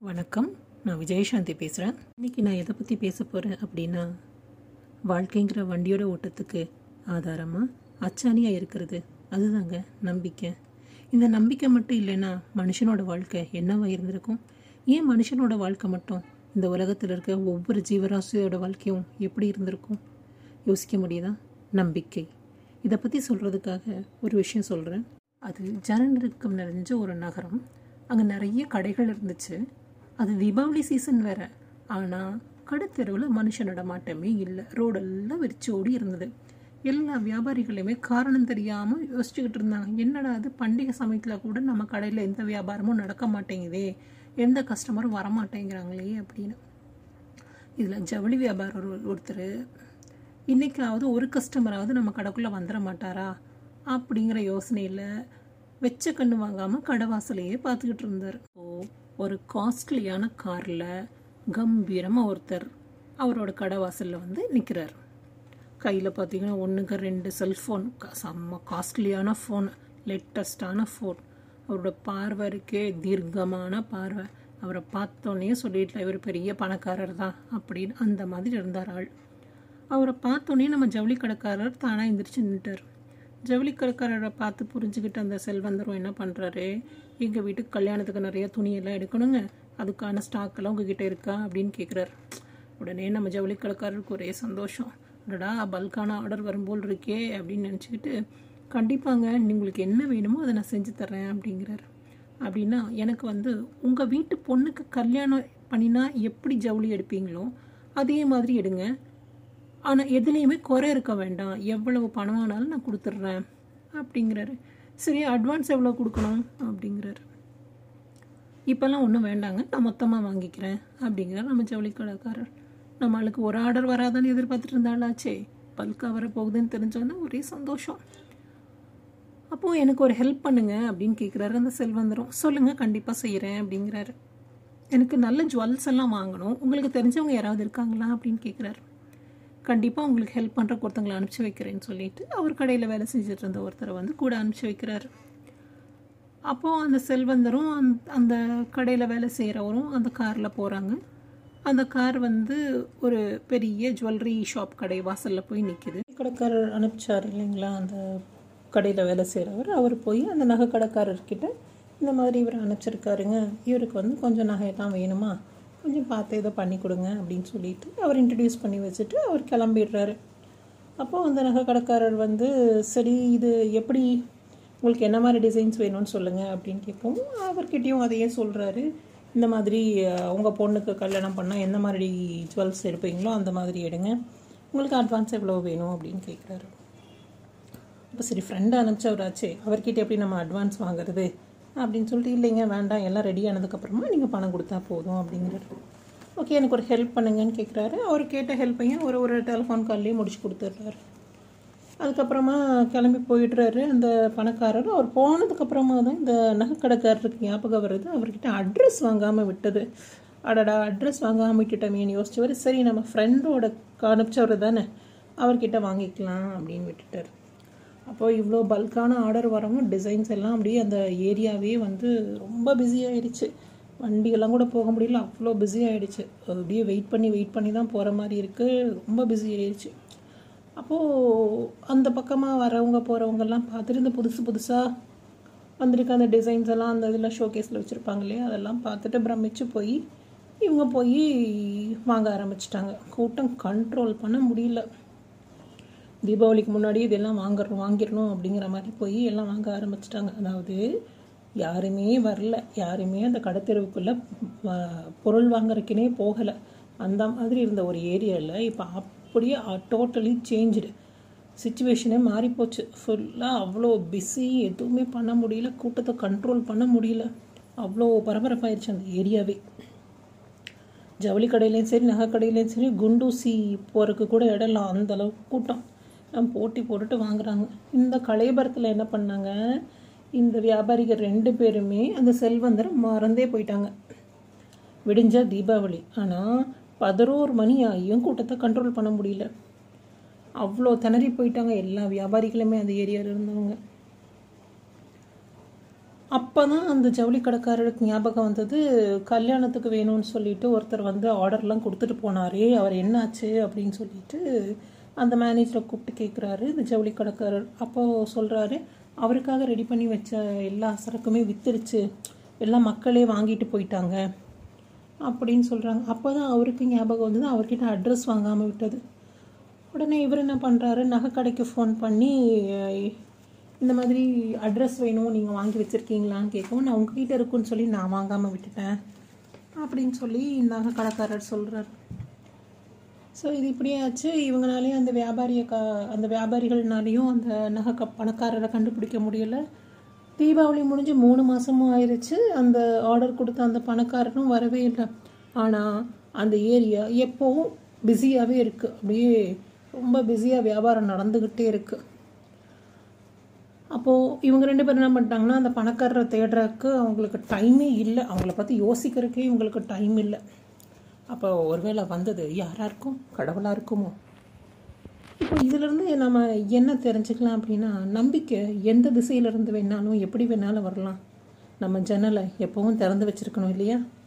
வணக்கம். நான் விஜயசாந்தி பேசுகிறேன் இன்றைக்கி நான் எதை பற்றி பேச போகிறேன் அப்படின்னா வாழ்க்கைங்கிற வண்டியோட ஓட்டத்துக்கு ஆதாரமாக அச்சாணியாக இருக்கிறது. அதுதாங்க நம்பிக்கை. இந்த நம்பிக்கை மட்டும் இல்லைன்னா மனுஷனோட வாழ்க்கை என்னவாக இருந்திருக்கும்? ஏன் மனுஷனோட வாழ்க்கை மட்டும் இந்த உலகத்தில் இருக்க ஒவ்வொரு ஜீவராசியோட வாழ்க்கையும் எப்படி இருந்திருக்கும்? யோசிக்க முடியுதா? நம்பிக்கை. இதை பற்றி சொல்கிறதுக்காக ஒரு விஷயம் சொல்கிறேன் அது ஜனநெருக்கம் நிறைஞ்ச ஒரு நகரம். அங்கே நிறைய கடைகள் இருந்துச்சு. அது தீபாவளி சீசன் வேற. ஆனால் கடுத்தெருவில் மனுஷ நடமாட்டமே இல்லை. ரோடெல்லாம் வெறிச்சோடி இருந்தது. எல்லா வியாபாரிகளுமே காரணம் தெரியாமல் யோசிச்சுக்கிட்டு இருந்தாங்க. என்னடா அது பண்டிகை சமயத்தில் கூட நம்ம கடையில் எந்த வியாபாரமும் நடக்க மாட்டேங்குதே. எந்த கஸ்டமரும் வரமாட்டேங்கிறாங்களே அப்படின்னு. இதில் ஜவுளி வியாபாரம் ஒரு ஒருத்தர் இன்னைக்காவது ஒரு கஸ்டமராவது நம்ம கடைக்குள்ளே வந்துட மாட்டாரா? அப்படிங்கிற யோசனையில் வெச்ச கண்ணு வாங்காமல் கடை வாசலையே பார்த்துக்கிட்டு இருந்தார். ஓ ஒரு காஸ்ட்லியான காரில் கம்பீரமாக ஒருத்தர் அவரோட கடை வாசலில் வந்து நிற்கிறார் கையில் பார்த்தீங்கன்னா ஒன்றுக்கு ரெண்டு செல்ஃபோன் செம்ம காஸ்ட்லியான ஃபோன் லேட்டஸ்டான ஃபோன் அவரோட பார்வை இருக்கே தீர்க்கமான பார்வை. அவரை பார்த்தோன்னே சொல்லிட்டு இவர் பெரிய பணக்காரர் தான் அப்படின்னு அந்த மாதிரி இருந்தார் ஆள். அவரை பார்த்தோன்னே நம்ம ஜவுளி கடைக்காரர் தானாக எந்திரிச்சு நின்றுட்டார் ஜவுளி கடைக்காரரை பார்த்து புரிஞ்சுக்கிட்டு அந்த செல்வந்தரும் என்ன பண்ணுறாரு எங்கள் வீட்டுக்கு கல்யாணத்துக்கு நிறைய துணியெல்லாம் எடுக்கணுங்க. அதுக்கான ஸ்டாக்கெல்லாம் உங்ககிட்ட இருக்கா அப்படின்னு கேட்குறாரு உடனே நம்ம ஜவுளி கடைக்காரருக்கு ஒரே சந்தோஷம். அடடா பல்கான ஆர்டர் வரும்போல் இருக்கே அப்படின்னு நினச்சிக்கிட்டு கண்டிப்பாங்க உங்களுக்கு என்ன வேணுமோ அதை நான் செஞ்சு தரேன் அப்படிங்கிறாரு. அப்படின்னா எனக்கு வந்து உங்கள் வீட்டு பொண்ணுக்கு கல்யாணம் பண்ணினா எப்படி ஜவுளி எடுப்பீங்களோ அதே மாதிரி எடுங்க. ஆனால் எதுலேயுமே குறை இருக்க வேண்டாம். எவ்வளவு பணம் ஆனாலும் நான் கொடுத்துட்றேன் அப்படிங்கிறாரு. சரி அட்வான்ஸ் எவ்வளோ கொடுக்கணும்? அப்படிங்கிறாரு. இப்போல்லாம் ஒன்றும் வேண்டாங்க. நான் மொத்தமாக வாங்கிக்கிறேன் அப்படிங்கிறார் நம்ம ஜவுளி கடைக்காரர் நம்மளுக்கு ஒரு ஆர்டர் வராதான்னு எதிர்பார்த்துட்டு இருந்தாலாச்சே. பல்காக வரப்போகுதுன்னு தெரிஞ்சோன்னா ஒரே சந்தோஷம். அப்போது எனக்கு ஒரு ஹெல்ப் பண்ணுங்க அப்படின்னு கேட்குறாரு அந்த செல்வந்தரும் சொல்லுங்கள் கண்டிப்பாக செய்கிறேன் அப்படிங்கிறாரு. எனக்கு நல்ல ஜுவல்ஸ் எல்லாம் வாங்கணும். உங்களுக்கு தெரிஞ்சவங்க யாராவது இருக்காங்களா அப்படின்னு கேட்குறாரு கண்டிப்பாக உங்களுக்கு ஹெல்ப் பண்ணுற ஒருத்தங்களை அனுப்பிச்சி வைக்கிறேன்னு சொல்லிட்டு அவர் கடையில் வேலை செஞ்சுட்டு இருந்த ஒருத்தரை வந்து கூட அனுப்பிச்சி வைக்கிறாரு. அப்போது அந்த செல்வந்தரும் அந் அந்த கடையில் வேலை செய்கிறவரும் அந்த காரில் போகிறாங்க அந்த கார் வந்து ஒரு பெரிய ஜுவல்லரி ஷாப் கடை வாசலில் போய் நிற்கிது கடைக்காரர் அனுப்பிச்சார் இல்லைங்களா? அந்த கடையில் வேலை செய்கிறவர் அவர் போய் அந்த நகை கடைக்காரர்கிட்ட இந்த மாதிரி இவர் அனுப்பிச்சிருக்காருங்க. இவருக்கு வந்து கொஞ்சம் நகையெல்லாம் வேணுமா? கொஞ்சம் பார்த்து இதை பண்ணி கொடுங்க அப்படின்னு சொல்லிட்டு அவர் இன்ட்ரடியூஸ் பண்ணி வச்சுட்டு அவர் கிளம்பிடுறாரு. அப்போது அந்த நகை கடைக்காரர் வந்து சரி இது எப்படி உங்களுக்கு என்ன மாதிரி டிசைன்ஸ் வேணும்னு சொல்லுங்கள் அப்படின்னு கேட்போம். அவர்கிட்டயும் அதையே சொல்கிறாரு இந்த மாதிரி உங்கள் பொண்ணுக்கு கல்யாணம் பண்ணால் எந்த மாதிரி ஜுவல்ஸ் எடுப்பீங்களோ அந்த மாதிரி எடுங்க. உங்களுக்கு அட்வான்ஸ் எவ்வளோ வேணும் அப்படின்னு கேட்குறாரு இப்போ சரி ஃப்ரெண்டு அனுப்பிச்சவராச்சே அவர்கிட்ட எப்படி நம்ம அட்வான்ஸ் வாங்குறது அப்படின்னு சொல்லிட்டு இல்லைங்க வேண்டாம் எல்லாம் ரெடி ஆனதுக்கப்புறமா நீங்கள் பணம் கொடுத்தா போதும் அப்படிங்கிறாரு. ஓகே எனக்கு ஒரு ஹெல்ப் பண்ணுங்கன்னு கேட்குறாரு அவர் கேட்ட ஹெல்ப்பையும் ஒரு ஒரு டெலிஃபோன் கால்லேயும் முடிச்சு கொடுத்துட்றாரு. அதுக்கப்புறமா கிளம்பி போயிடுறாரு அந்த பணக்காரர். அவர் போனதுக்கப்புறமா தான் இந்த நகைக்கடைக்காரருக்கு ஞாபகம் வருது. அவர்கிட்ட அட்ரஸ் வாங்காமல் விட்டது. அடடா அட்ரஸ் வாங்காமல் விட்டுட்டோமேனு யோசிச்சவர். சரி நம்ம ஃப்ரெண்டோட அனுப்பிச்சவர் தானே அவர்கிட்ட வாங்கிக்கலாம் அப்படின்னு விட்டுட்டார். அப்போது இவ்வளோ பல்கான ஆர்டர் வரவும் டிசைன்ஸ் எல்லாம் அப்படியே அந்த ஏரியாவே வந்து ரொம்ப பிஸி ஆயிடுச்சு. வண்டியெல்லாம் கூட போக முடியல அவ்வளோ பிஸி ஆகிடுச்சு அப்படியே வெயிட் பண்ணி வெயிட் பண்ணி தான் போகிற மாதிரி இருக்குது ரொம்ப பிஸி ஆயிடுச்சு. அப்போது அந்த பக்கமாக வரவங்க போகிறவங்கெல்லாம் பார்த்துட்டு இந்த புதுசு புதுசாக வந்திருக்க. அந்த டிசைன்ஸ் எல்லாம் அந்த இதில் ஷோகேஸில் வச்சுருப்பாங்க இல்லையா? அதெல்லாம் பார்த்துட்டு பிரமிச்சு போய் இவங்க போய் வாங்க ஆரம்பிச்சிட்டாங்க. கூட்டம் கண்ட்ரோல் பண்ண முடியல. தீபாவளிக்கு முன்னாடி இதெல்லாம் வாங்கிறோம் வாங்கிடணும் அப்படிங்கிற மாதிரி போய் எல்லாம் வாங்க ஆரம்பிச்சிட்டாங்க. அதாவது யாருமே வரல. யாருமே அந்த கடைத்தெருவுக்குள்ளே பொருள் வாங்குறதுக்குனே போகலை. அந்த மாதிரி இருந்த ஒரு ஏரியாவில் இப்போ அப்படியே டோட்டலி சேஞ்சுடு சுச்சுவேஷனே மாறிப்போச்சு. ஃபுல்லாக அவ்வளோ பிஸி எதுவுமே பண்ண முடியல. கூட்டத்தை கண்ட்ரோல் பண்ண முடியல. அவ்வளோ பரபரப்பாயிருச்சு அந்த ஏரியாவே ஜவுளி கடையிலையும் சரி நகை கடையிலையும் சரி குண்டூசி போகிறதுக்கு கூட இடலாம் அந்த அளவுக்கு கூட்டம். போட்டி போட்டுட்டு வாங்குறாங்க. இந்த கலையபரத்தில் என்ன பண்ணாங்க? இந்த வியாபாரிகள் ரெண்டு பேருமே அந்த செல்வந்தரை மறந்தே போயிட்டாங்க. விடிஞ்சா தீபாவளி. ஆனால் பதினோரு மணி ஆகியும் கூட்டத்தை கண்ட்ரோல் பண்ண முடியல. அவ்வளோ திணறி போயிட்டாங்க. எல்லா வியாபாரிகளுமே அந்த ஏரியாவில் இருந்தவங்க அப்போ தான் அந்த ஜவுளி கடைக்காரருக்கு ஞாபகம் வந்தது. கல்யாணத்துக்கு வேணும்னு சொல்லிட்டு ஒருத்தர் வந்து ஆர்டர்லாம் கொடுத்துட்டு போனாரே அவர் என்னாச்சு அப்படின்னு சொல்லிட்டு அந்த மேனேஜரை கூப்பிட்டு கேட்குறாரு இந்த ஜவுளி கடைக்காரர் அப்போது சொல்கிறாரு அவருக்காக ரெடி பண்ணி வச்ச எல்லா சரக்குமே வித்துருச்சு. எல்லாம் மக்களே வாங்கிட்டு போயிட்டாங்க. அப்படின்னு சொல்கிறாங்க அப்போ தான் அவருக்கு ஞாபகம் வந்தது. அவர்கிட்ட அட்ரஸ் வாங்காமல் விட்டது. உடனே இவர் என்ன பண்ணுறாரு நகை கடைக்கு ஃபோன் பண்ணி இந்த மாதிரி அட்ரஸ் வேணும் நீங்கள் வாங்கி வச்சுருக்கீங்களான்னு கேட்கவும் நான் உங்ககிட்ட இருக்குன்னு சொல்லி நான் வாங்காமல் விட்டுட்டேன் அப்படின்னு சொல்லி நகை கடைக்காரர் சொல்கிறார் ஸோ இது இப்படியே ஆச்சு. இவங்களாலேயும் அந்த வியாபாரியை க அந்த வியாபாரிகள்னாலேயும் அந்த நகை க பணக்காரரை கண்டுபிடிக்க முடியலை. தீபாவளி முடிஞ்சு மூணு மாதமும் ஆயிடுச்சு அந்த ஆர்டர் கொடுத்த அந்த பணக்காரனும் வரவே இல்லை. ஆனால் அந்த ஏரியா எப்போவும் பிஸியாகவே இருக்குது அப்படியே ரொம்ப பிஸியாக வியாபாரம் நடந்துக்கிட்டே இருக்குது அப்போது இவங்க ரெண்டு பேரும் என்ன பண்ணிட்டாங்கன்னா அந்த பணக்காரரை தேடுறதுக்கு அவங்களுக்கு டைமே இல்லை. அவங்கள பற்றி யோசிக்கிறதுக்கே இவங்களுக்கு டைம் இல்லை. அப்போ ஒருவேளை வந்தது யாராக இருக்கும்? கடவுளாக இருக்குமோ? இப்போ இதிலிருந்து நம்ம என்ன தெரிஞ்சுக்கலாம் அப்படின்னா நம்பிக்கை எந்த திசையிலிருந்து வேணாலும் எப்படி வேணாலும் வரலாம். நம்ம ஜன்னலை எப்பவும் திறந்து வச்சிருக்கணும் இல்லையா?